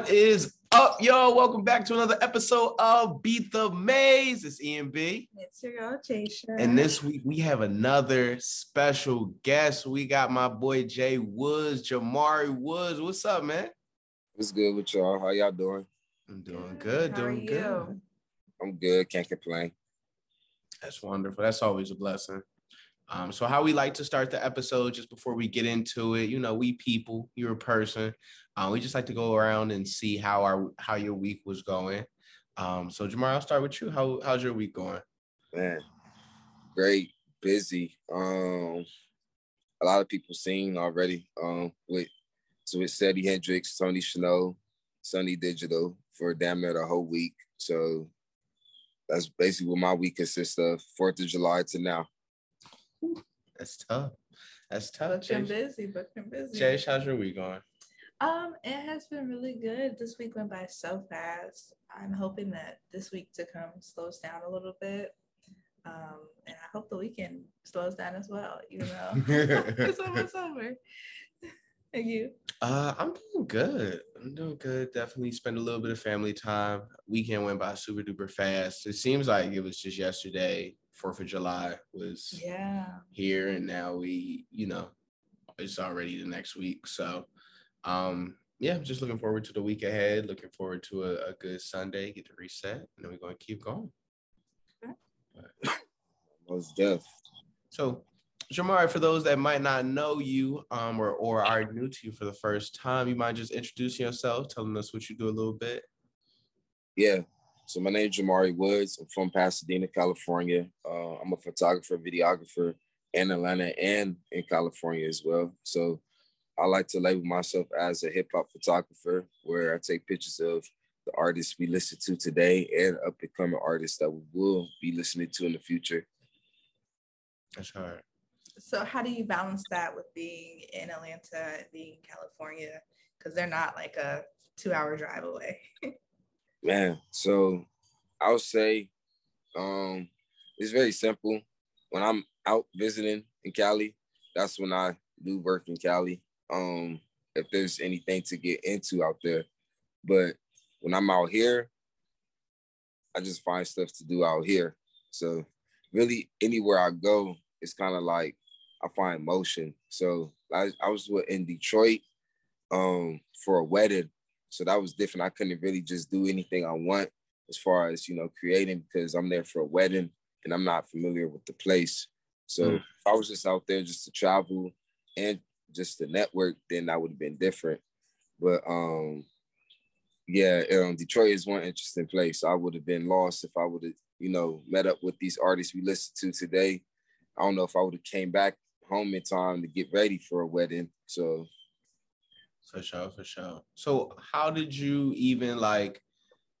What is up, y'all? Welcome back to another episode of Beat the Maze. It's Ian B. It's your girl, Jasia. And this week we have another special guest. We got my boy Jay Woods, Jamaree Woods. What's up, man? What's good with y'all? How y'all doing? I'm doing good, How doing good. I'm good, can't complain. That's wonderful. That's always a blessing. Um, so how we like to start the episode just before we get into it, you know, we people, you're a person. Uh, we just like to go around and see how our how your week was going. Um, so Jamar, I'll start with you. How how's your week going? Man, great, busy. Um, a lot of people seen already. Um, with so with Seddy Hendrinx, Sony Chanel, Sonny Digital for damn near the whole week. So that's basically what my week consists of. Fourth of July to now. That's tough. That's tough. But you're busy, but you're busy. Jay, how's your week going? Um, it has been really good. This week went by so fast. I'm hoping that this week to come slows down a little bit. Um, and I hope the weekend slows down as well, you know. it's almost over. Thank you. Uh, I'm doing good. I'm doing good. Definitely spend a little bit of family time. Weekend went by super duper fast. It seems like it was just yesterday. Fourth of July was yeah here, and now we, you know, it's already the next week. So, um, yeah, just looking forward to the week ahead. Looking forward to a, a good Sunday. Get to reset, and then we're going to keep going. Okay. Most deaf. So, Jamaree, for those that might not know you um, or, or are new to you for the first time, you might just introduce yourself, telling us what you do a little bit. Yeah. So my name is Jamaree Woods. I'm from Pasadena, California. Uh, I'm a photographer, videographer in Atlanta and in California as well. So I like to label myself as a hip hop photographer, where I take pictures of the artists we listen to today and up and coming artists that we will be listening to in the future. That's hard. So how do you balance that with being in Atlanta and being in California? Because they're not like a two hour drive away. Man, so I would say um, it's very simple. When I'm out visiting in Cali, that's when I do work in Cali. Um, if there's anything to get into out there. But when I'm out here, I just find stuff to do out here. So really anywhere I go, it's kind of like I find motion. So I, I was in Detroit um, for a wedding. So that was different. I couldn't really just do anything I want as far as, you know, creating because I'm there for a wedding and I'm not familiar with the place. So mm. if I was just out there just to travel and just the network, then that would have been different. But um yeah, um, Detroit is one interesting place. I would have been lost if I would have, you know, met up with these artists we listened to today. I don't know if I would have came back home in time to get ready for a wedding. So for sure, for sure. So how did you even like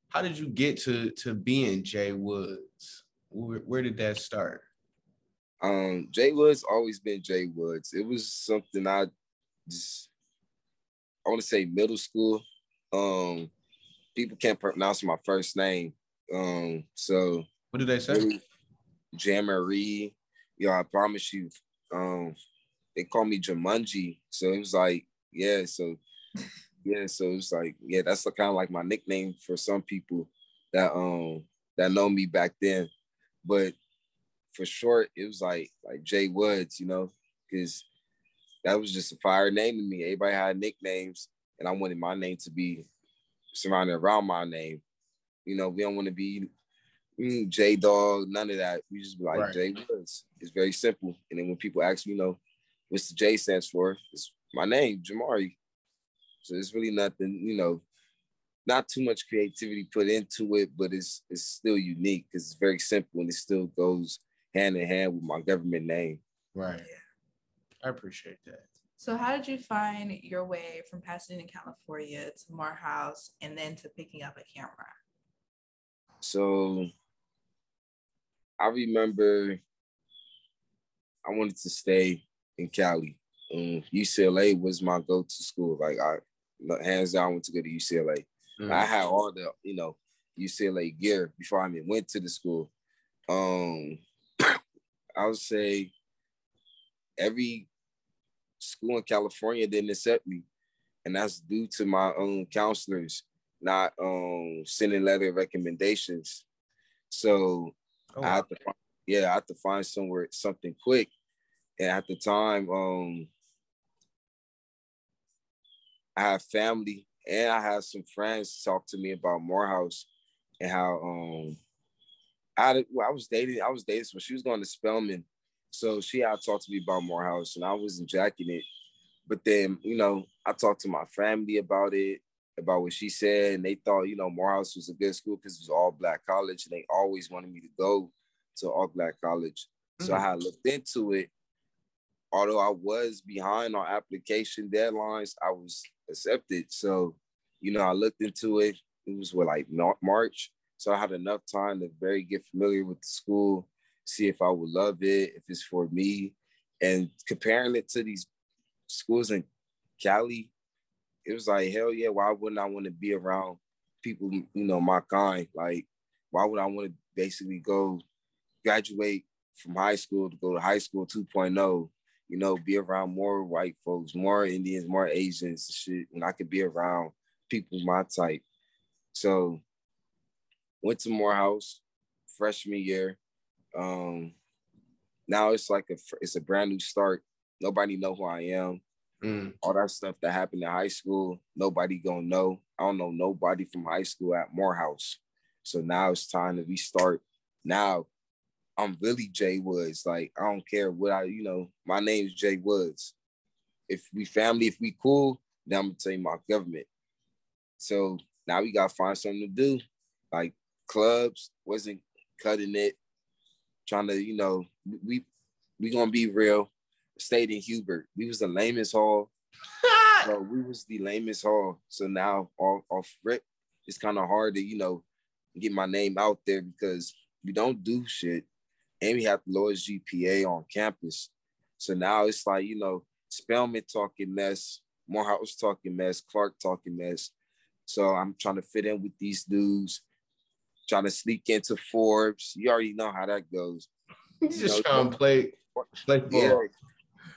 how did you get to to being Jay Woods? Where, where did that start? Um, Jay Woods always been Jay Woods. It was something I just I want to say middle school. Um, people can't pronounce my first name. Um, so what did they say? Jamarie. Yo, I promise you. Um, they call me Jumanji. So it was like yeah, so yeah, so it's like, yeah, that's the kind of like my nickname for some people that um that know me back then. But for short, it was like like Jay Woods, you know, because that was just a fire name to me. Everybody had nicknames, and I wanted my name to be surrounded around my name. You know, we don't want to be mm, J Dog, none of that. We just be like right. Jay Woods. It's very simple. And then when people ask me, you know, what's the J stands for? It's my name, Jamaree. So it's really nothing, you know, not too much creativity put into it, but it's it's still unique because it's very simple and it still goes hand in hand with my government name. Right. Yeah. I appreciate that. So how did you find your way from Pasadena, California to Morehouse and then to picking up a camera? So I remember I wanted to stay in Cali um, UCLA was my go-to school. Like I, hands down, went to go to UCLA. Mm. I had all the, you know, UCLA gear before I even went to the school. Um, I would say every school in California didn't accept me. and that's due to my own counselors not um sending letter recommendations. So oh. I have to find, yeah, I have to find somewhere something quick. And at the time, um, I have family and I have some friends talk to me about Morehouse and how um I well, I was dating, I was dating, so she was going to Spelman. So she had talked to me about Morehouse and I wasn't jacking it. But then, you know, I talked to my family about it about what she said, and they thought, you know, Morehouse was a good school because it was all black college, and they always wanted me to go to all black college. Mm-hmm. So I mm-hmm. had looked into it. Although I was behind on application deadlines, I was accepted. So, you know, I looked into it. It was what like March. So I had enough time to very get familiar with the school, see if I would love it, if it's for me. And comparing it to these schools in Cali, it was like hell yeah why wouldn't i want to be around people you know my kind? Like why would i want to basically go graduate from high school to go to high school 2.0 you know be around more white folks more indians more asians shit and i could be around people my type. So went to morehouse freshman year um now it's like a it's a brand new start nobody know who i am Mm. All that stuff that happened in high school, nobody gonna know. I don't know nobody from high school at Morehouse. So now it's time to restart. Now I'm really Jay Woods. Like I don't care what I, you know, my name is Jay Woods. If we family, if we cool, then I'm gonna tell you my government. So now we gotta find something to do. Like clubs wasn't cutting it. Trying to, you know, we we gonna be real stayed in Hubert. We was the lamest hall. so we was the lamest hall. So now off, off rip, it's kind of hard to, you know, get my name out there because we don't do shit. And we have the lowest GPA on campus. So now it's like, you know, Spelman talking mess, Morehouse talking mess, Clark talking mess. So I'm trying to fit in with these dudes, trying to sneak into Forbes. You already know how that goes. He's just know, trying to play, play ball. Yeah,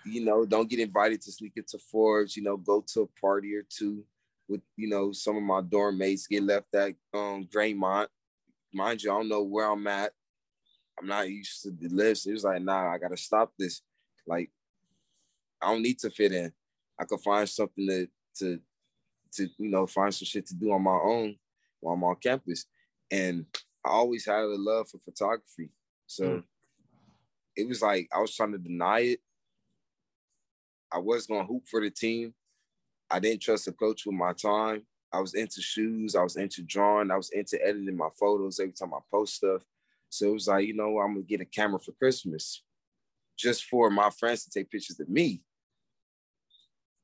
you know, don't get invited to sneak into Forbes, you know, go to a party or two with, you know, some of my dorm mates get left at um Draymond. Mind you, I don't know where I'm at. I'm not used to the list. It was like, nah, I gotta stop this. Like, I don't need to fit in. I could find something to to to you know find some shit to do on my own while I'm on campus. And I always had a love for photography. So mm. it was like I was trying to deny it, I was gonna hoop for the team. I didn't trust the coach with my time. I was into shoes. I was into drawing. I was into editing my photos every time I post stuff. So it was like, you know, I'm gonna get a camera for Christmas, just for my friends to take pictures of me.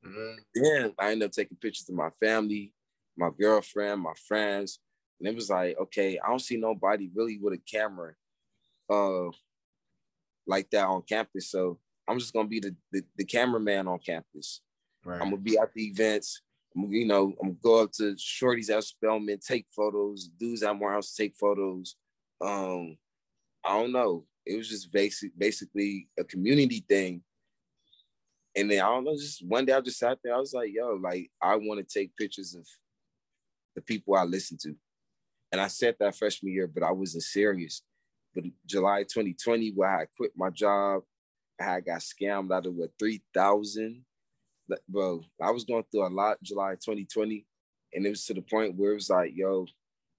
Mm-hmm. Then I ended up taking pictures of my family, my girlfriend, my friends, and it was like, okay, I don't see nobody really with a camera, uh, like that on campus. So I'm just gonna be the, the, the cameraman on campus. Right. I'm gonna be at the events. I'm, you know, I'm gonna go up to shorties at Spelman, take photos, dudes at Morehouse take photos. Um, I don't know. It was just basic, basically a community thing. And then I don't know, just one day I just sat there. I was like, yo, like I want to take pictures of the people I listen to. And I said that freshman year, but I wasn't serious. But July 2020, where I quit my job, I got scammed out of what three thousand. Bro, I was going through a lot July 2020, and it was to the point where it was like, yo,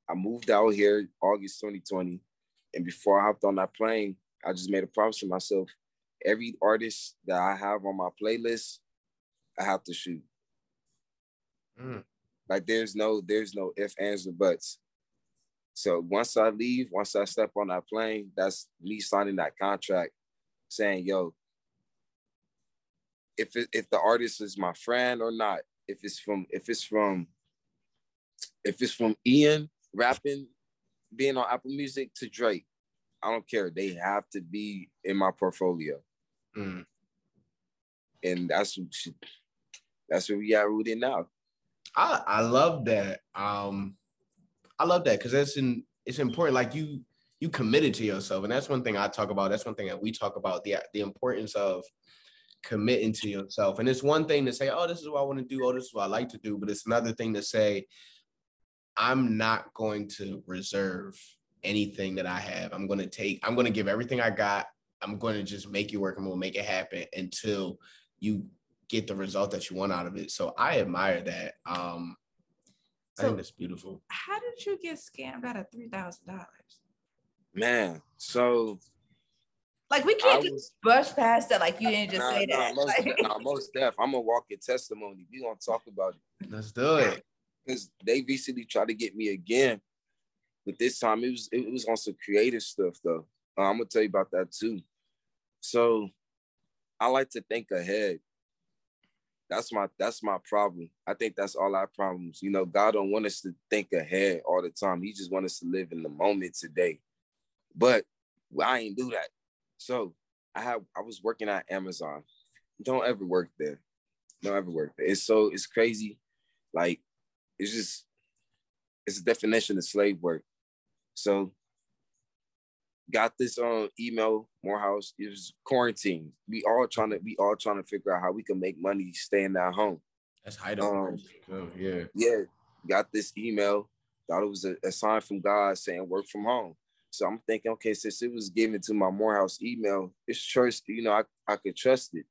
I moved out here August 2020, and before I hopped on that plane, I just made a promise to myself: every artist that I have on my playlist, I have to shoot. Mm. Like there's no, there's no if, ands, or buts. So once I leave, once I step on that plane, that's me signing that contract saying, yo, if it, if the artist is my friend or not, if it's from if it's from if it's from Ian rapping, being on Apple Music to Drake, I don't care. They have to be in my portfolio. Mm. And that's what that's where we are rooted now. I, I love that. Um I love that because that's in it's important. Like you you committed to yourself and that's one thing i talk about that's one thing that we talk about the the importance of committing to yourself. And it's one thing to say, oh, this is what I want to do, oh, this is what I like to do, but it's another thing to say, I'm not going to reserve anything that I have. I'm going to take, I'm going to give everything I got. I'm going to just make it work and we'll make it happen until you get the result that you want out of it. So I admire that. Um, I think that's beautiful. How did you get scammed out of three thousand dollars? Man, so like we can't just brush past that. Like you didn't just nah, say nah, that. Most, nah, most def. I'm gonna walk in testimony. We gonna talk about it. Let's do it. Because they recently tried to get me again, but this time it was it was on some creative stuff though. Uh, I'm gonna tell you about that too. So I like to think ahead. That's my that's my problem. I think that's all our problems. You know, God don't want us to think ahead all the time. He just wants us to live in the moment today. But I ain't do that. So I have I was working at Amazon. Don't ever work there. Don't ever work there. It's so it's crazy. Like it's just it's a definition of slave work. So got this on um, email Morehouse. It was quarantine. We all trying to we all trying to figure out how we can make money staying at home. That's high um, oh, yeah. Yeah. Got this email. Thought it was a, a sign from God saying work from home. So I'm thinking, okay, since it was given to my Morehouse email, it's trust, you know, I, I could trust it.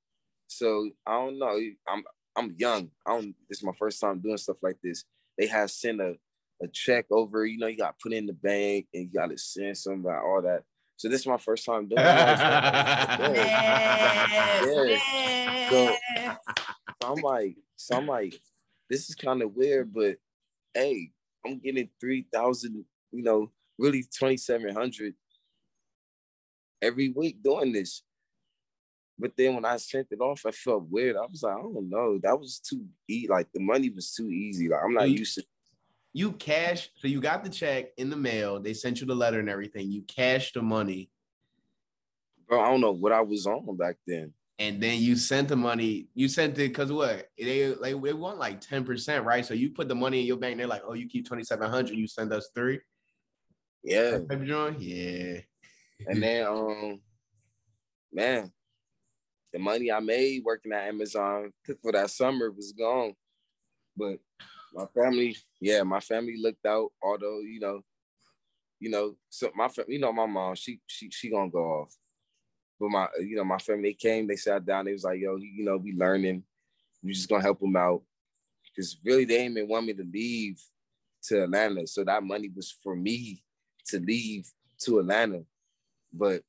So I don't know. I'm I'm young. I don't this is my first time doing stuff like this. They have sent a, a check over, you know, you got to put in the bank and you gotta send somebody, all that. So this is my first time doing it. yeah. yeah. So, so I'm like, so I'm like, this is kind of weird, but hey, I'm getting three thousand, you know, really 2700 every week doing this. But then when I sent it off, I felt weird. I was like, I don't know. That was too easy. Like the money was too easy. Like I'm not you, used to. You cash. So you got the check in the mail. They sent you the letter and everything. You cashed the money. Bro, I don't know what I was on back then. And then you sent the money. You sent it because what? They like they want like ten percent, right? So you put the money in your bank. They're like, oh, you keep twenty seven hundred. You send us three. Yeah. Yeah. And then um man, the money I made working at Amazon for that summer was gone. But my family, yeah, my family looked out, although, you know, you know, so my you know, my mom, she she she gonna go off. But my, you know, my family came, they sat down, they was like, yo, you know, we learning. We just gonna help them out. Cause really they didn't even want me to leave to Atlanta. So that money was for me to leave to Atlanta, but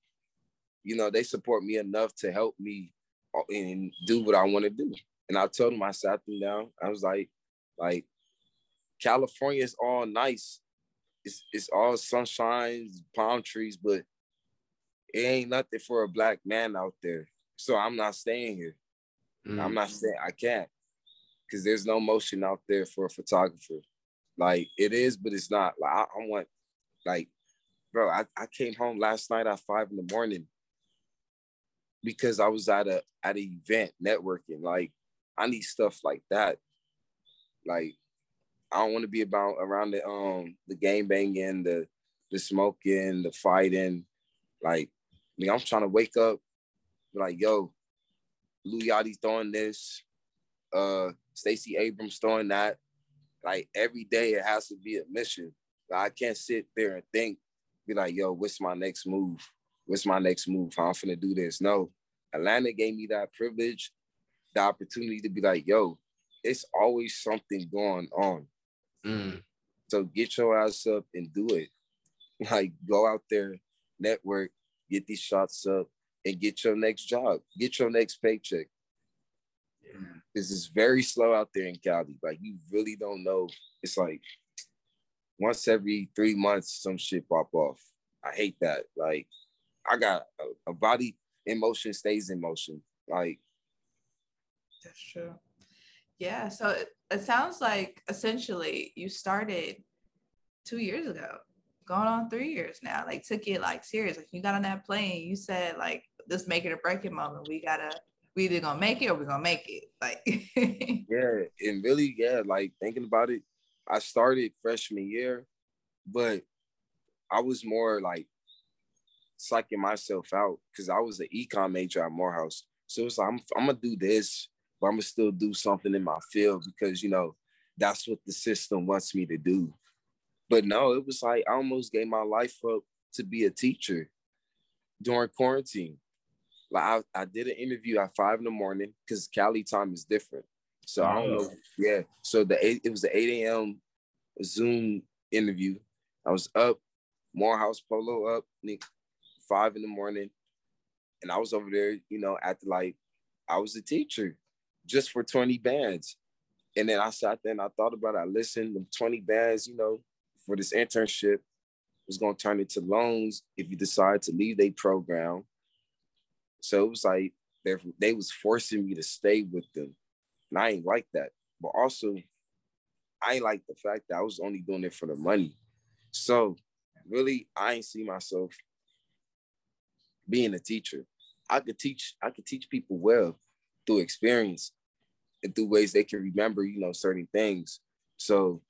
you know they support me enough to help me uh, and do what I want to do. And I told them I sat them down. I was like, like California is all nice. It's it's all sunshine, palm trees, but it ain't nothing for a black man out there. So I'm not staying here. Mm. I'm not staying. I can't because there's no motion out there for a photographer. Like it is, but it's not. Like I, I want like, bro, I, I came home last night at five in the morning because I was at a at an event networking. Like, I need stuff like that. Like, I don't want to be about around the um the game banging, the the smoking, the fighting. Like, I mean, I'm trying to wake up, like, yo, Lil Yachty's throwing this, uh, Stacey Abrams throwing that. Like every day, it has to be a mission. I can't sit there and think, be like, yo, what's my next move? What's my next move? How I'm finna do this? No, Atlanta gave me that privilege, the opportunity to be like, yo, it's always something going on. Mm. So get your ass up and do it. Like go out there, network, get these shots up, and get your next job, get your next paycheck. Yeah. This is very slow out there in Cali. Like you really don't know. It's like once every three months, some shit pop off. I hate that. Like, I got a, a body in motion stays in motion. Like, that's true. Yeah. So it, it sounds like essentially you started two years ago, going on three years now. Like, took it like serious. Like, you got on that plane, you said, like, this make it or break it moment. We gotta, we either gonna make it or we're gonna make it. Like, yeah. And really, yeah, like thinking about it, I started freshman year, but I was more like psyching myself out because I was an econ major at Morehouse. So it's like I'm, I'm gonna do this, but I'm gonna still do something in my field because you know that's what the system wants me to do. But no, it was like I almost gave my life up to be a teacher during quarantine. Like I, I did an interview at five in the morning because Cali time is different. So I don't know. Yeah. So the eight, it was the 8 a.m. Zoom interview. I was up, Morehouse Polo up, five in the morning. And I was over there, you know, at the like, I was a teacher just for 20 bands. And then I sat there and I thought about it. I listened, the 20 bands, you know, for this internship was going to turn into loans if you decide to leave their program. So it was like they they was forcing me to stay with them, and I ain't like that. But also, I ain't like the fact that I was only doing it for the money. So really, I ain't see myself being a teacher. I could teach. I could teach people well through experience and through ways they can remember, you know, certain things. So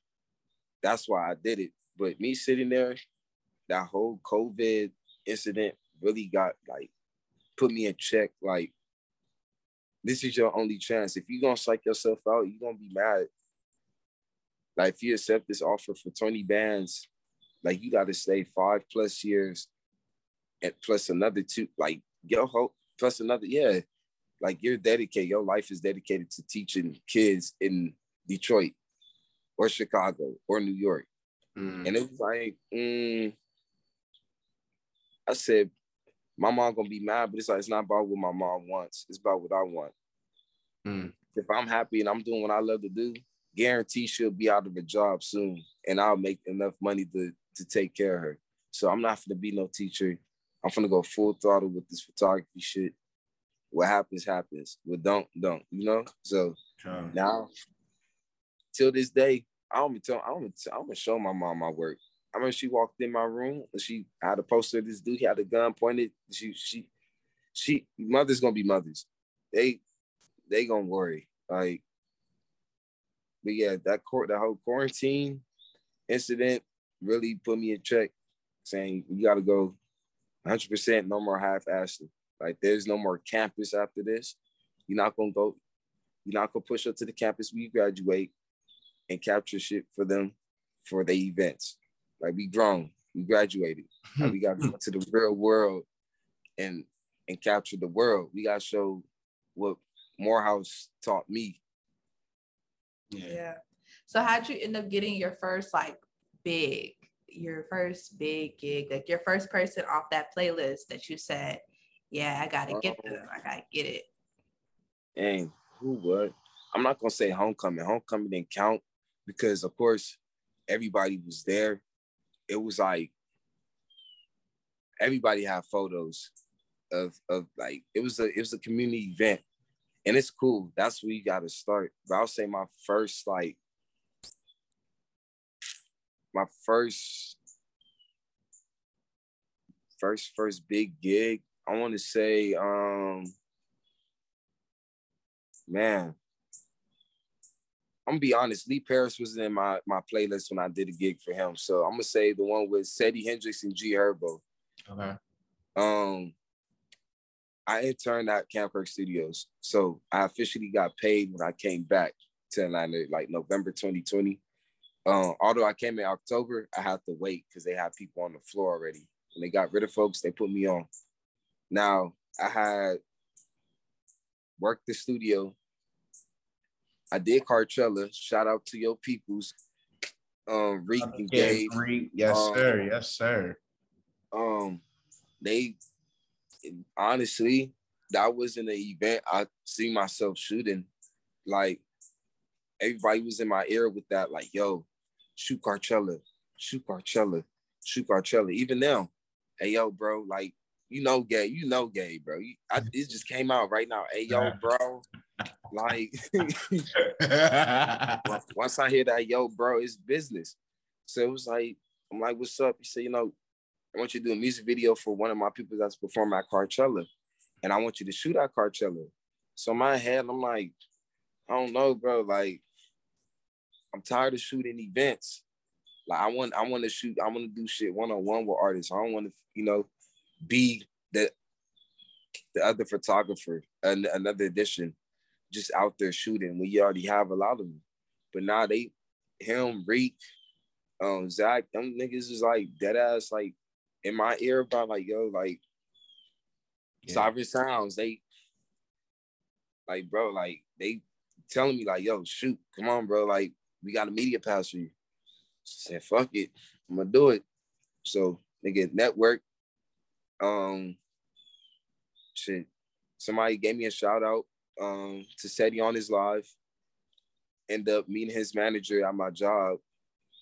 that's why I did it. But me sitting there, that whole COVID incident really got like put me in check. Like, this is your only chance. If you're gonna psych yourself out, you're gonna be mad. Like, if you accept this offer for 20 bands, like you gotta stay five plus years and plus another two, like your hope plus another, yeah. Like you're dedicated, your life is dedicated to teaching kids in Detroit or Chicago or New York. Mm. And it was like, mm, I said, my mom gonna be mad, but it's like it's not about what my mom wants. It's about what I want. Mm. If I'm happy and I'm doing what I love to do, guarantee she'll be out of a job soon, and I'll make enough money to to take care of her. So I'm not gonna be no teacher. I'm gonna go full throttle with this photography shit. What happens, happens. What don't, don't. You know. So sure. now, till this day, I don't tell. I'm gonna, I'm gonna show my mom my work. I remember she walked in my room and she had a poster of this dude. He had a gun pointed. She, she, she, mothers gonna be mothers. They, they gonna worry. Like, but yeah, that court, that whole quarantine incident really put me in check, saying you got to go 100 percent, no more half-assed. Like, there's no more campus after this. You're not gonna go. You're not gonna push up to the campus when you graduate and capture shit for them for the events. Like we grown, we graduated. Like we got to go to the real world and and capture the world. We got to show what Morehouse taught me. Yeah. yeah. So how'd you end up getting your first like big, your first big gig, like your first person off that playlist that you said, yeah, I gotta get them. Oh. I gotta get it. And who would? I'm not gonna say homecoming. Homecoming didn't count because of course everybody was there it was like everybody had photos of of like it was a it was a community event and it's cool that's where you got to start but i'll say my first like my first first first big gig i want to say um man I'm gonna be honest. Lee Paris was in my my playlist when I did a gig for him. So I'm gonna say the one with Seddy Hendrinx and G Herbo. Okay. Um, I interned at Camp Kirk Studios, so I officially got paid when I came back to Atlanta, like November 2020. Um, although I came in October, I had to wait because they had people on the floor already. When they got rid of folks, they put me on. Now I had worked the studio I did Coachella. Shout out to your peoples. Um, Reek and Gabe. Yes, um, sir. Yes, sir. Um, they honestly, that wasn't an event I see myself shooting. Like everybody was in my ear with that, like, yo, shoot Coachella, shoot Coachella, shoot Coachella. Even now, hey yo, bro, like you know gay, you know gay, bro. You, I, it just came out right now. Hey yo, bro, like once I hear that, yo, bro, it's business. So it was like, I'm like, what's up? He said, you know, I want you to do a music video for one of my people that's performing at Coachella, and I want you to shoot at Coachella. So in my head, I'm like, I don't know, bro. Like, I'm tired of shooting events. Like, I want, I want to shoot, I want to do shit one on one with artists. I don't want to, you know, be the the other photographer, and another edition, just out there shooting. We already have a lot of them, but now they, him, Reek, um, Zach, them niggas is like dead ass like in my ear about like yo like yeah. Sovereign Sounds. They like bro like they telling me like yo shoot come on bro like we got a media pass for you. I said fuck it I'm gonna do it. So nigga network. Um, shit. Somebody gave me a shout out um to Seddy on his live. End up meeting his manager at my job.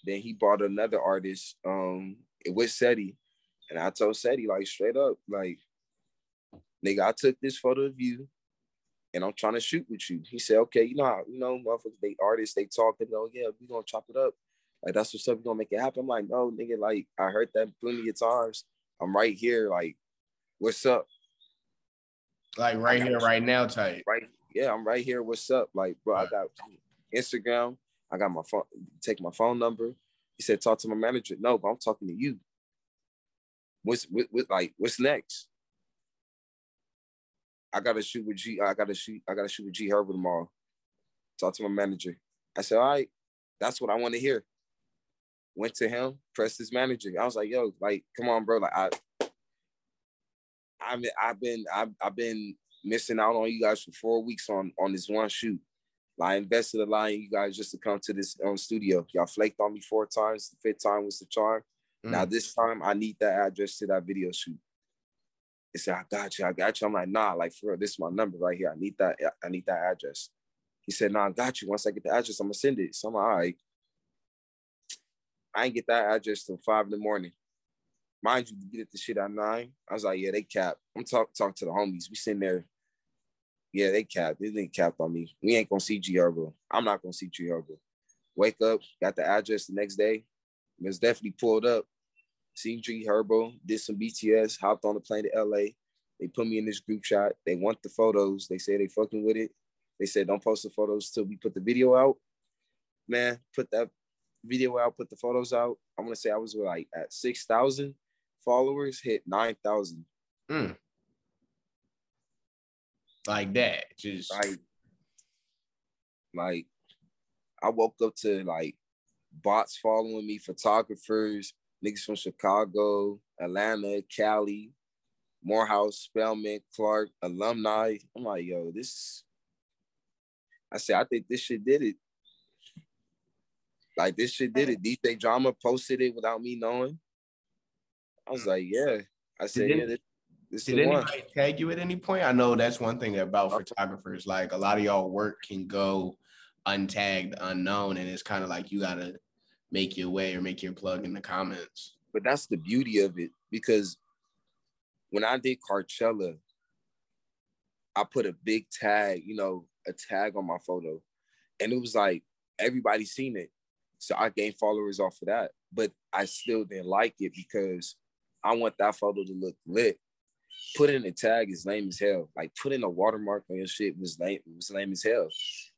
Then he brought another artist um with Seddy. And I told Seddy like straight up, like, nigga, I took this photo of you and I'm trying to shoot with you. He said, okay, you know how, you know, motherfuckers, they artists, they talk, they go, yeah, we gonna chop it up. Like that's what's up, we gonna make it happen. I'm like, no, nigga, like I heard that plenty of times. I'm right here, like, what's up? Like right here, right now, type. Right, yeah, I'm right here. What's up? Like, bro, I got Instagram. I got my phone. Take my phone number. He said, talk to my manager. No, but I'm talking to you. What's what, what like? What's next? I gotta shoot with G. I gotta shoot. I gotta shoot with G Herbo tomorrow. Talk to my manager. I said, all right, that's what I want to hear. Went to him, pressed his manager. I was like, yo, like, come on, bro. Like, I, I mean, I've been, I've, I've been missing out on you guys for four weeks on on this one shoot. I invested a lot in you guys just to come to this um, studio. Y'all flaked on me four times. The fifth time was the charm. Mm. Now this time I need that address to that video shoot. He said, I got you, I got you. I'm like, nah, like for real, this is my number right here. I need that, I need that address. He said, nah, I got you. Once I get the address, I'm gonna send it. So I'm like, all right. I ain't get that address till five in the morning. Mind you, get the shit at nine. I was like, yeah, they cap. I'm talking talk to the homies. We sitting there. Yeah, they capped. They didn't cap on me. We ain't gonna see G Herbo. I'm not gonna see G Herbo. Wake up, got the address the next day. Was definitely pulled up. Seen G Herbo, did some BTS, hopped on the plane to LA. They put me in this group shot. They want the photos. They say they fucking with it. They said don't post the photos till we put the video out. Man, put that video out, put the photos out. I'm gonna say I was like at six thousand followers, hit nine thousand. Mm. Like that, just like, like I woke up to like bots following me, photographers, niggas from Chicago, Atlanta, Cali, Morehouse, Spelman, Clark, alumni. I'm like, yo, this. I said, I think this shit did it. Like this shit did it. DJ Drama posted it without me knowing. I was mm. like, yeah. I said, did yeah, this, this did anybody one. tag you at any point? I know that's one thing about photographers. Like a lot of y'all work can go untagged, unknown, and it's kind of like you gotta make your way or make your plug in the comments. But that's the beauty of it because when I did Coachella, I put a big tag, you know, a tag on my photo, and it was like everybody seen it. So I gained followers off of that, but I still didn't like it because I want that photo to look lit. Put in a tag is lame as hell. Like putting a watermark on your shit was lame, was lame as hell.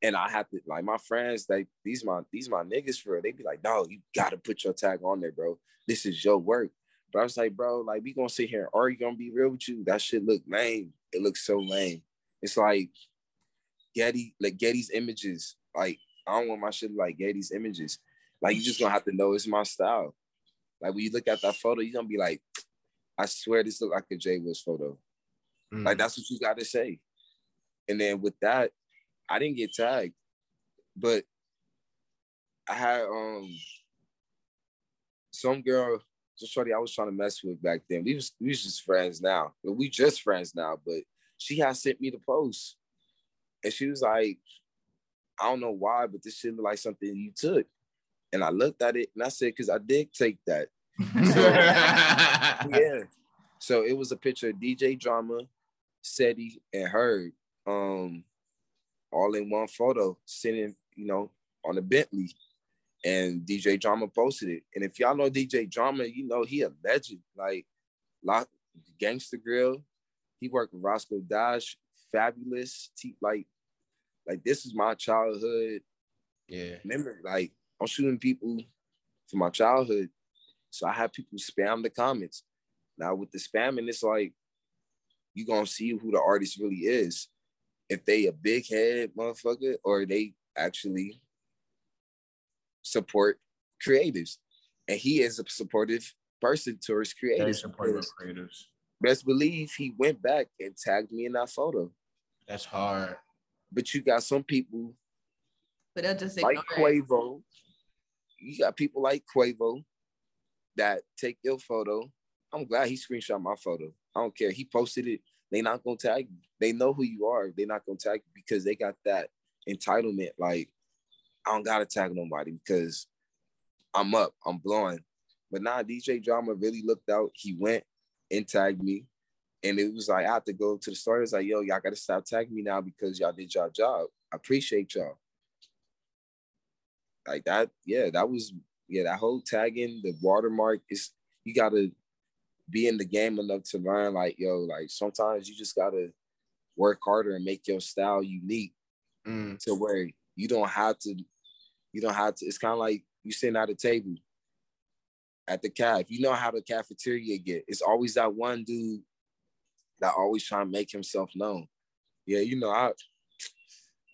And I have to like my friends, like these my these my niggas for they be like, no, you gotta put your tag on there, bro. This is your work. But I was like, bro, like we gonna sit here are you gonna be real with you? That shit look lame. It looks so lame. It's like Getty, like Getty's images. Like I don't want my shit like Getty's images. Like you just gonna have to know it's my style. Like when you look at that photo, you're gonna be like, I swear this look like a Jay Wiz photo. Mm. Like that's what you gotta say. And then with that, I didn't get tagged, but I had um some girl, just shorty I was trying to mess with back then. We was we was just friends now. But we just friends now, but she had sent me the post. And she was like, I don't know why, but this shit look like something you took. And I looked at it and I said, because I did take that. So, yeah. So it was a picture of DJ Drama, Seddy, and Herb, um, all in one photo, sitting, you know, on a Bentley. And DJ Drama posted it. And if y'all know DJ Drama, you know he a legend. Like, lot Gangsta Grillz. He worked with Roscoe Dash, Fabolous. Like, like this is my childhood. Yeah. Remember, like I'm shooting people from my childhood. So I have people spam the comments. Now with the spamming, it's like you gonna see who the artist really is. If they a big head motherfucker or they actually support creatives. And he is a supportive person towards creatives. Very supportive creatives. Best believe he went back and tagged me in that photo. That's hard. But you got some people but they'll just like Quavo. You got people like Quavo that take your photo. I'm glad he screenshot my photo. I don't care. He posted it. They not gonna tag you. They know who you are. They not gonna tag you because they got that entitlement. Like I don't gotta tag nobody because I'm up. I'm blowing. But nah, DJ Drama really looked out. He went and tagged me. And it was like I have to go to the store. It's like, yo, y'all gotta stop tagging me now because y'all did y'all job. I appreciate y'all like that, yeah, that was yeah, that whole tagging, the watermark is you gotta be in the game enough to learn, like, yo, like sometimes you just gotta work harder and make your style unique mm. to where you don't have to, you don't have to, it's kind of like you sitting at a table at the caf. You know how the cafeteria get. It's always that one dude that always trying to make himself known. Yeah, you know, I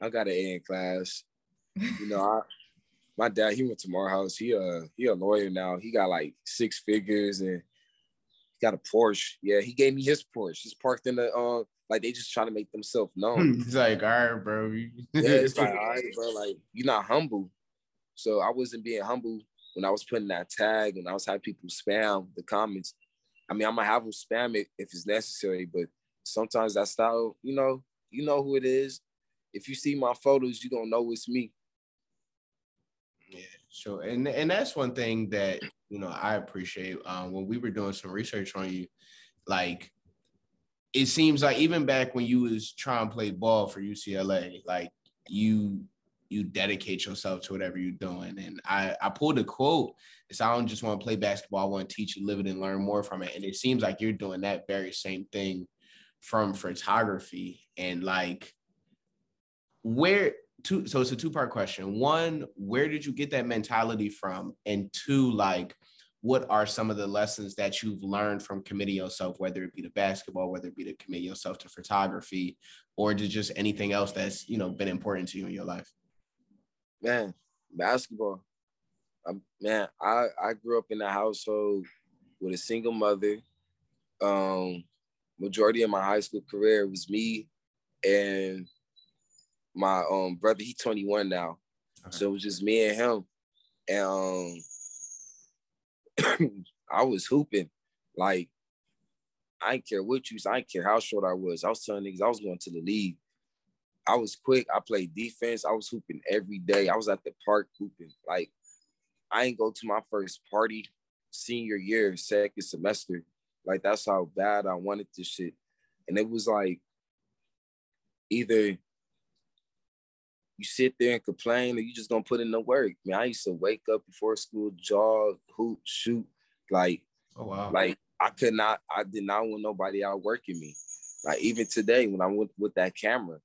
I got an A in class. You know, I my dad, he went to Morehouse. He uh he a lawyer now. He got like six figures and he got a Porsche. Yeah, he gave me his Porsche. He's parked in the uh like they just trying to make themselves known. He's like, all right, bro. yeah, it's like, all right, bro. Like you're not humble. So I wasn't being humble when I was putting that tag, when I was having people spam the comments. I mean, I'm gonna have them spam it if it's necessary, but sometimes that style, you know, you know who it is. If you see my photos, you don't know it's me. Sure. And and that's one thing that you know I appreciate. Um, when we were doing some research on you, like it seems like even back when you was trying to play ball for UCLA, like you you dedicate yourself to whatever you're doing. And I I pulled a quote. It's I don't just want to play basketball. I want to teach it, live it, and learn more from it. And it seems like you're doing that very same thing from photography. And like, where two so it's a two part question. One where did you get that mentality from? And two like what are some of the lessons that you've learned from committing yourself whether it be to basketball whether it be to commit yourself to photography or to just anything else that's you know been important to you in your life? Man basketball. Um, man i i grew up in a household with a single mother. Um majority of my high school career was me and my um brother, he 21 now. So it was just me and him. And um, I was hooping. Like, I didn't care what you I didn't care how short I was. I was telling niggas I was going to the league. I was quick. I played defense. I was hooping every day. I was at the park hooping. Like, I ain't go to my first party senior year, second semester. Like, that's how bad I wanted this shit. And it was like either you sit there and complain or you just gonna put in the work. I mean, I used to wake up before school, jog, hoop, shoot. Like, oh wow. Like I could not, I did not want nobody out working me. Like even today when I went with that camera,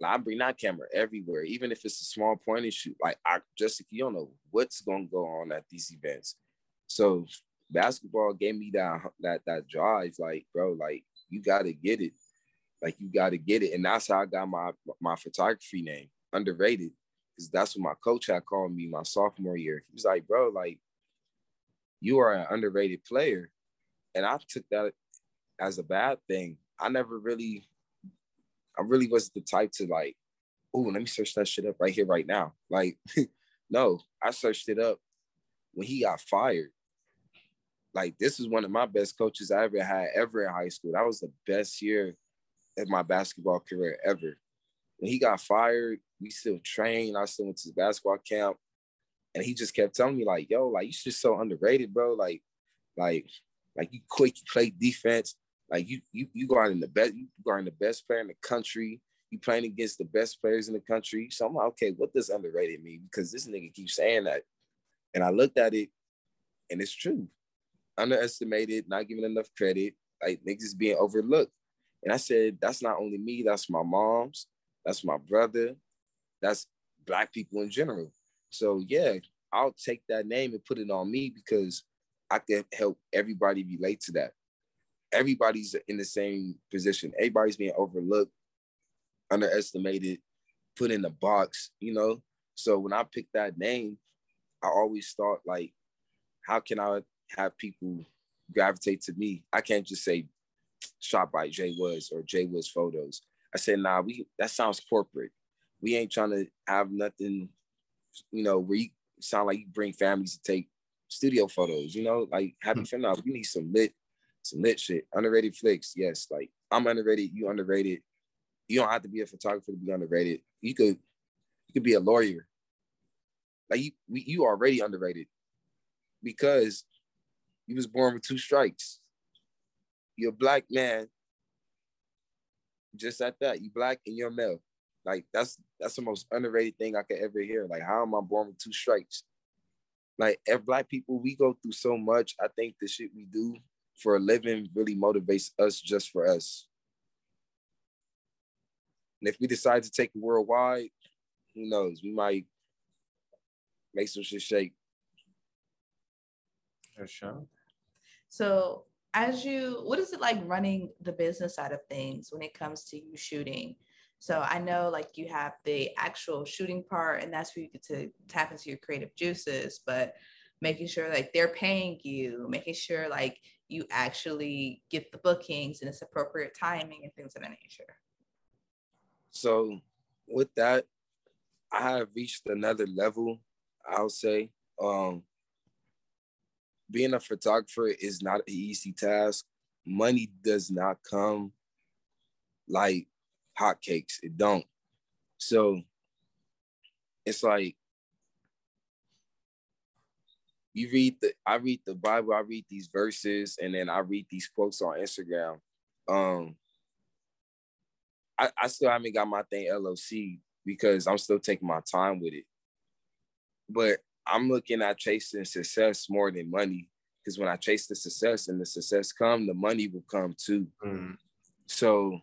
like, I bring that camera everywhere, even if it's a small point and shoot. Like I just you don't know what's gonna go on at these events. So basketball gave me that that that drive. Like, bro, like you gotta get it. Like you gotta get it. And that's how I got my my photography name underrated because that's what my coach had called me my sophomore year. He was like, bro, like you are an underrated player. And I took that as a bad thing. I never really, I really wasn't the type to like, oh, let me search that shit up right here, right now. Like, no, I searched it up when he got fired. Like, this is one of my best coaches I ever had ever in high school. That was the best year of my basketball career ever. When he got fired, we still trained. I still went to the basketball camp. And he just kept telling me, like, yo, like, you just so underrated, bro. Like, like, like you quick, you play defense. Like you, you, you guarding the best, you guarding the best player in the country. You playing against the best players in the country. So I'm like, okay, what does underrated mean? Because this nigga keeps saying that. And I looked at it, and it's true. Underestimated, not giving enough credit, like niggas is being overlooked. And I said, that's not only me, that's my mom's, that's my brother, that's black people in general. So yeah, I'll take that name and put it on me because I can help everybody relate to that. everybody's in the same position. Everybody's being overlooked, underestimated, put in a box, you know. So when I picked that name, I always thought like, how can I have people gravitate to me? I can't just say shot by JWoods or JWoods photos. I said, nah, we that sounds corporate. We ain't trying to have nothing, you know, where you sound like you bring families to take studio photos, you know, like happy mm-hmm. now. We need some lit, some lit shit. Underrated Flix, yes. Like I'm underrated, you underrated. You don't have to be a photographer to be underrated. You could, you could be a lawyer. Like you, we, you already underrated because you was born with two strikes. You're a black man. Just at that, you black and you're male. Like that's that's the most underrated thing I could ever hear. Like, how am I born with two strikes? Like, if black people, we go through so much. I think the shit we do for a living really motivates us just for us. And if we decide to take it worldwide, who knows? We might make some shit shake. For sure. So as you what is it like running the business side of things when it comes to you shooting so i know like you have the actual shooting part and that's where you get to tap into your creative juices but making sure like they're paying you making sure like you actually get the bookings and it's appropriate timing and things of that nature so with that i have reached another level i'll say um being a photographer is not an easy task. Money does not come like hotcakes. It don't. So it's like you read the I read the Bible, I read these verses, and then I read these quotes on Instagram. Um I, I still haven't got my thing LLC because I'm still taking my time with it. But I'm looking at chasing success more than money because when I chase the success and the success come, the money will come too. Mm. So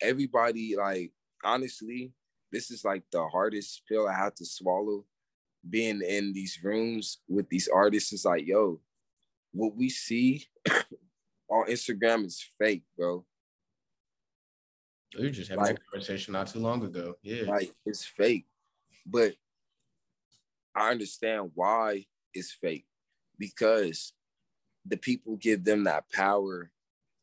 everybody, like honestly, this is like the hardest pill I had to swallow. Being in these rooms with these artists is like, yo, what we see on Instagram is fake, bro. We were just having like, a conversation not too long ago. Yeah. Like it's fake. But I understand why it's fake because the people give them that power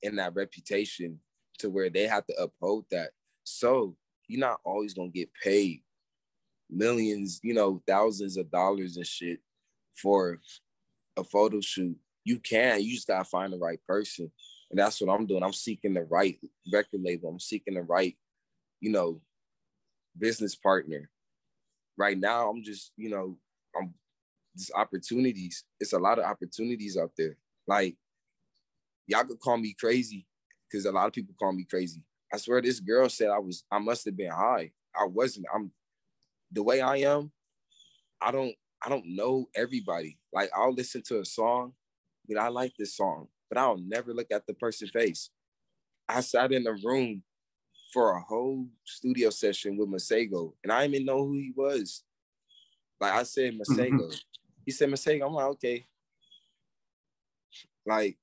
and that reputation to where they have to uphold that. So you're not always gonna get paid millions, you know, thousands of dollars and shit for a photo shoot. You can, you just gotta find the right person. And that's what I'm doing. I'm seeking the right record label. I'm seeking the right, you know, business partner right now I'm just, you know, I'm just opportunities. It's a lot of opportunities out there. Like y'all could call me crazy because a lot of people call me crazy. I swear this girl said I was I must have been high. I wasn't. I'm the way I am, I don't I don't know everybody. Like I'll listen to a song, you know, I like this song, but I'll never look at the person's face. I sat in a room for a whole studio session with Masego, and I didn't even know who he was. Like I said, Masego. Mm-hmm. He said Masego. I'm like, okay. Like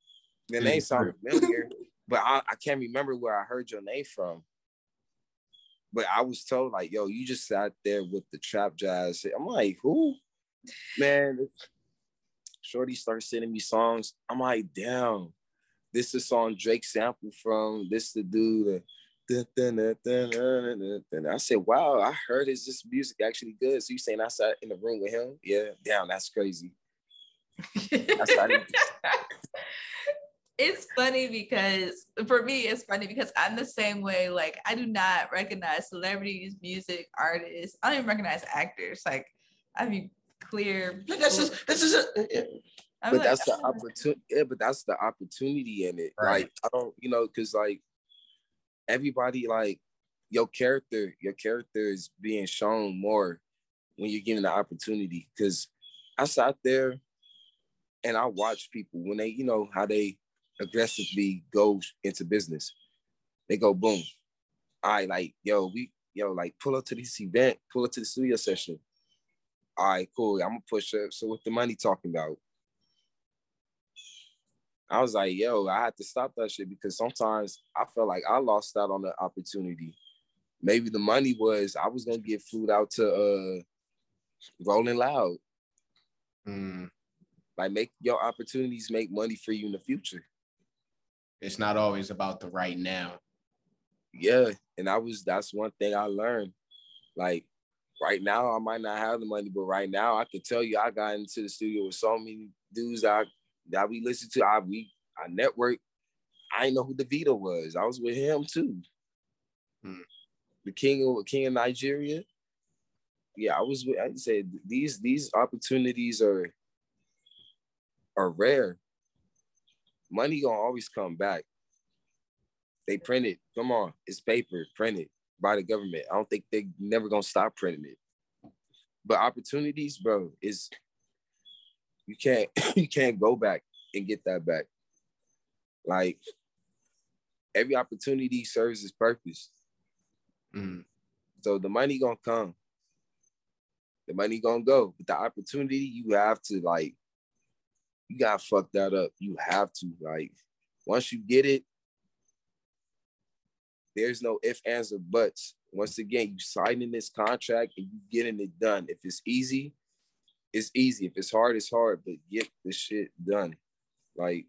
the name sounded familiar, but I, I can't remember where I heard your name from. But I was told, like, yo, you just sat there with the trap jazz. I'm like, who? Man, Shorty starts sending me songs. I'm like, damn, this is song Drake sample from. This the dude. Uh, and I said, wow, I heard is this music actually good? So you saying I sat in the room with him? Yeah, damn, that's crazy. it's funny because for me, it's funny because I'm the same way. Like, I do not recognize celebrities, music, artists. I don't even recognize actors. Like, I mean, clear. This is this is it. But like, that's the opportunity. Yeah, but that's the opportunity in it. Right. Like, I don't, you know, because like everybody like your character, your character is being shown more when you're given the opportunity. Cause I sat there and I watched people when they, you know, how they aggressively go into business. They go boom. I like, yo, we, yo, like pull up to this event, pull up to the studio session. All right, cool. I'm gonna push up. So what the money talking about? I was like, yo, I had to stop that shit because sometimes I felt like I lost out on the opportunity. Maybe the money was I was gonna get food out to uh Rolling Loud. Mm. Like make your opportunities make money for you in the future. It's not always about the right now. Yeah, and I was that's one thing I learned. Like right now, I might not have the money, but right now I can tell you I got into the studio with so many dudes that I, that we listen to. I we I network. I didn't know who Davido was. I was with him too. Hmm. The king of king of Nigeria. Yeah, I was with. I said these these opportunities are are rare. Money gonna always come back. They print it. Come on, it's paper printed by the government. I don't think they never gonna stop printing it. But opportunities, bro, is you can't you can't go back and get that back. Like every opportunity serves its purpose. Mm. So the money gonna come. The money gonna go. But the opportunity, you have to like, you gotta fuck that up. You have to like, once you get it, there's no if, ands, or buts. Once again, you signing this contract and you getting it done. If it's easy, it's easy. If it's hard, it's hard. But get the shit done. Like,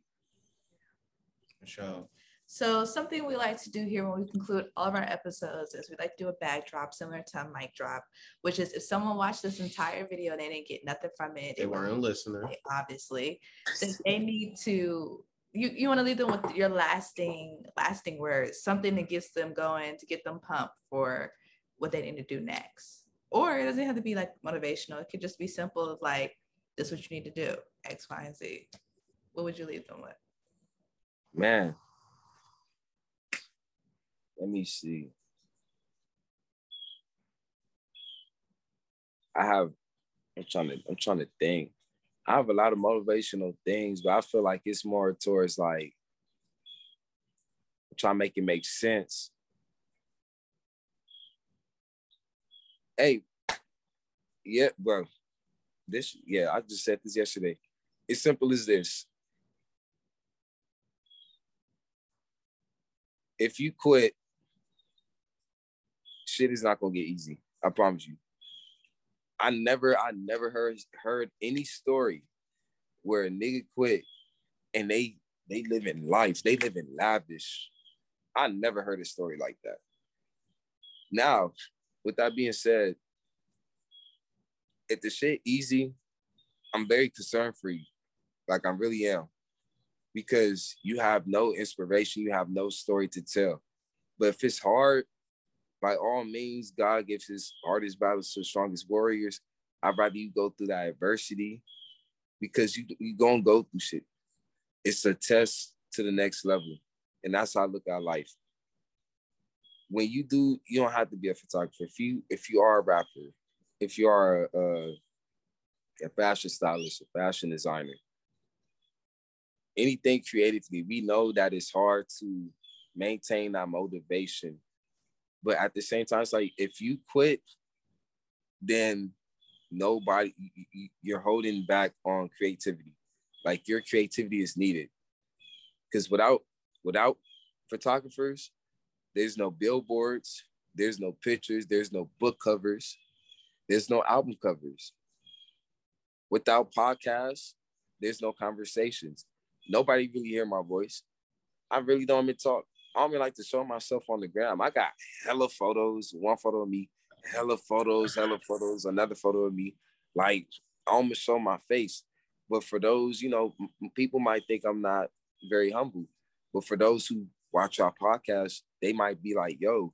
For sure. So something we like to do here when we conclude all of our episodes is we like to do a bag drop similar to a mic drop, which is if someone watched this entire video and they didn't get nothing from it, They weren't listening. obviously, then they need to you, you want to leave them with your lasting lasting words, something that gets them going to get them pumped for what they need to do next. Or it doesn't have to be like motivational. It could just be simple of like, this is what you need to do, X, Y, and Z. What would you leave them with? man. Let me see. I have I'm trying to I'm trying to think. I have a lot of motivational things, but I feel like it's more towards like trying to make it make sense. Hey, yeah, bro. This, yeah, I just said this yesterday. It's simple as this. If you quit, shit is not gonna get easy. I promise you. I never, I never heard heard any story where a nigga quit and they they live in life, they live in lavish. I never heard a story like that. Now, with that being said, if the shit easy, I'm very concerned for you. Like I really am. Because you have no inspiration, you have no story to tell. But if it's hard, by all means, God gives his hardest battles to the strongest warriors. I'd rather you go through that adversity because you you gonna go through shit. It's a test to the next level, and that's how I look at life. When you do, you don't have to be a photographer. If you if you are a rapper, if you are a, a, fashion stylist, a fashion designer, anything creatively, we know that it's hard to maintain that motivation but at the same time, it's like if you quit, then nobody you're holding back on creativity. Like your creativity is needed. Because without without photographers, there's no billboards, there's no pictures, there's no book covers, there's no album covers. Without podcasts, there's no conversations. Nobody really hear my voice. I really don't even talk. I like to show myself on the gram. I got hella photos, one photo of me, hella photos, hella photos, another photo of me. Like I almost show my face. But for those, you know, m- people might think I'm not very humble. But for those who watch our podcast, they might be like, yo,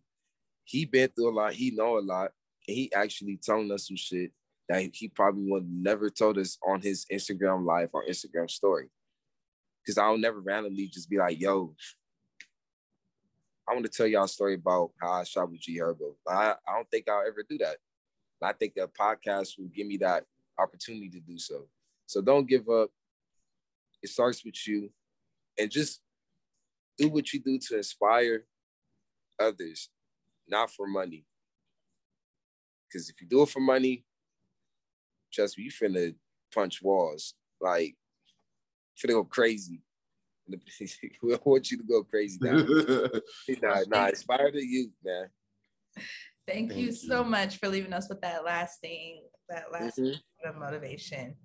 he been through a lot, he know a lot, and he actually telling us some shit that he probably would never told us on his Instagram live or Instagram story. Cause I'll never randomly just be like, yo, I want to tell y'all a story about how I shot with G Herbo. I, I don't think I'll ever do that. I think a podcast will give me that opportunity to do so. So don't give up. It starts with you and just do what you do to inspire others, not for money. Because if you do it for money, trust me, you finna punch walls. Like, finna go crazy. We want you to go crazy now. nah, nah, inspire the youth, man. Thank, Thank you, you, so much for leaving us with that last thing, that last mm-hmm. of motivation.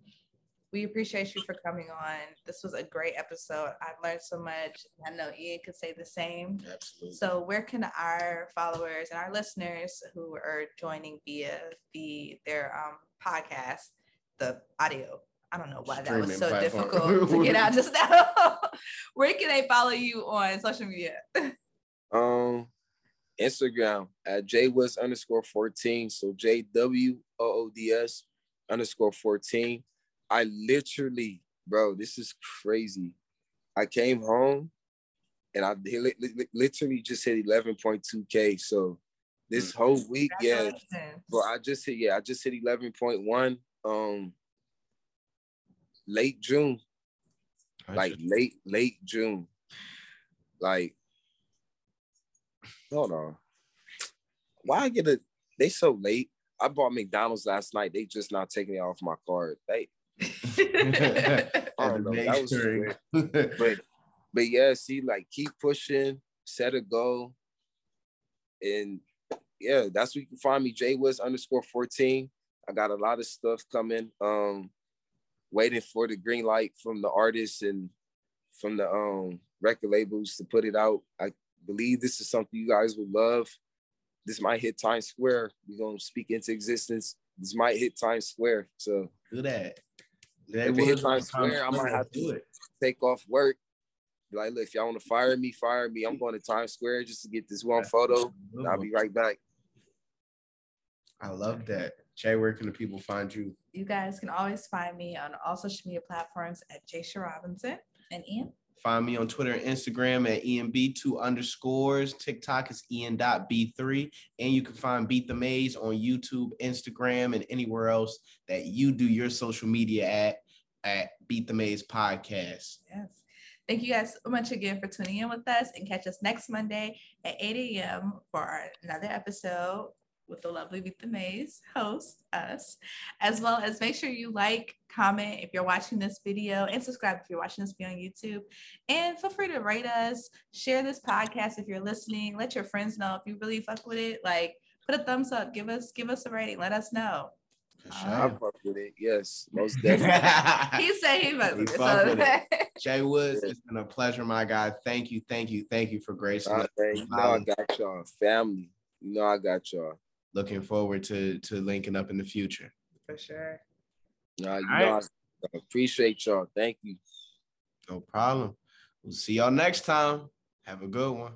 We appreciate you for coming on. This was a great episode. I've learned so much. I know Ian could say the same. Absolutely. So, where can our followers and our listeners who are joining via the their um, podcast, the audio I don't know why that was so platform. difficult to get out just now. Where can they follow you on social media? Um, Instagram at jwoods underscore 14. So J W O O D S underscore 14. I literally, bro, this is crazy. I came home and I literally just hit 11.2K. So this mm. whole week, yeah, bro, I just hit, yeah, I just hit 11.1. Um, late June. like late, late June. Like, hold on. Why I get a they so late? I bought McDonald's last night. They just not taking it off my card. They I don't know. That was weird. but but yeah, see, like keep pushing, set a goal. And yeah, that's where you can find me. jwoods underscore 14. I got a lot of stuff coming. Um, waiting for the green light from the artists and from the um record labels to put it out. I believe this is something you guys would love. This might hit Times Square. We're gonna speak into existence. This might hit Times Square. So do that. that if it hit Times Square, I might have to take off work. Like, look, if y'all want to fire me, fire me. I'm going to Times Square just to get this one photo. I'll be right back. I love that. Jay, where can the people find you? You guys can always find me on all social media platforms at Jasia Robinson and Ian. Find me on Twitter and Instagram at ENB2 underscores. TikTok is Ian.B3. And you can find Beat the Maze on YouTube, Instagram, and anywhere else that you do your social media at at Beat the Maze Podcast. Yes. Thank you guys so much again for tuning in with us and catch us next Monday at 8 a.m. for another episode with the lovely Beat the Maze host, us, as well as make sure you like, comment if you're watching this video, and subscribe if you're watching this video on YouTube. And feel free to rate us, share this podcast if you're listening, let your friends know if you really fuck with it. Like, put a thumbs up, give us give us a rating, let us know. Sure. I fuck with it. Yes, most definitely. he said he fuck with, it, it. JWoods, it's been a pleasure, my guy. Thank you, thank you, thank you for gracing us. You know I got y'all, family. You know I got y'all looking forward to to linking up in the future. For sure. No, you know, I appreciate y'all. Thank you. No problem. We'll see y'all next time. Have a good one.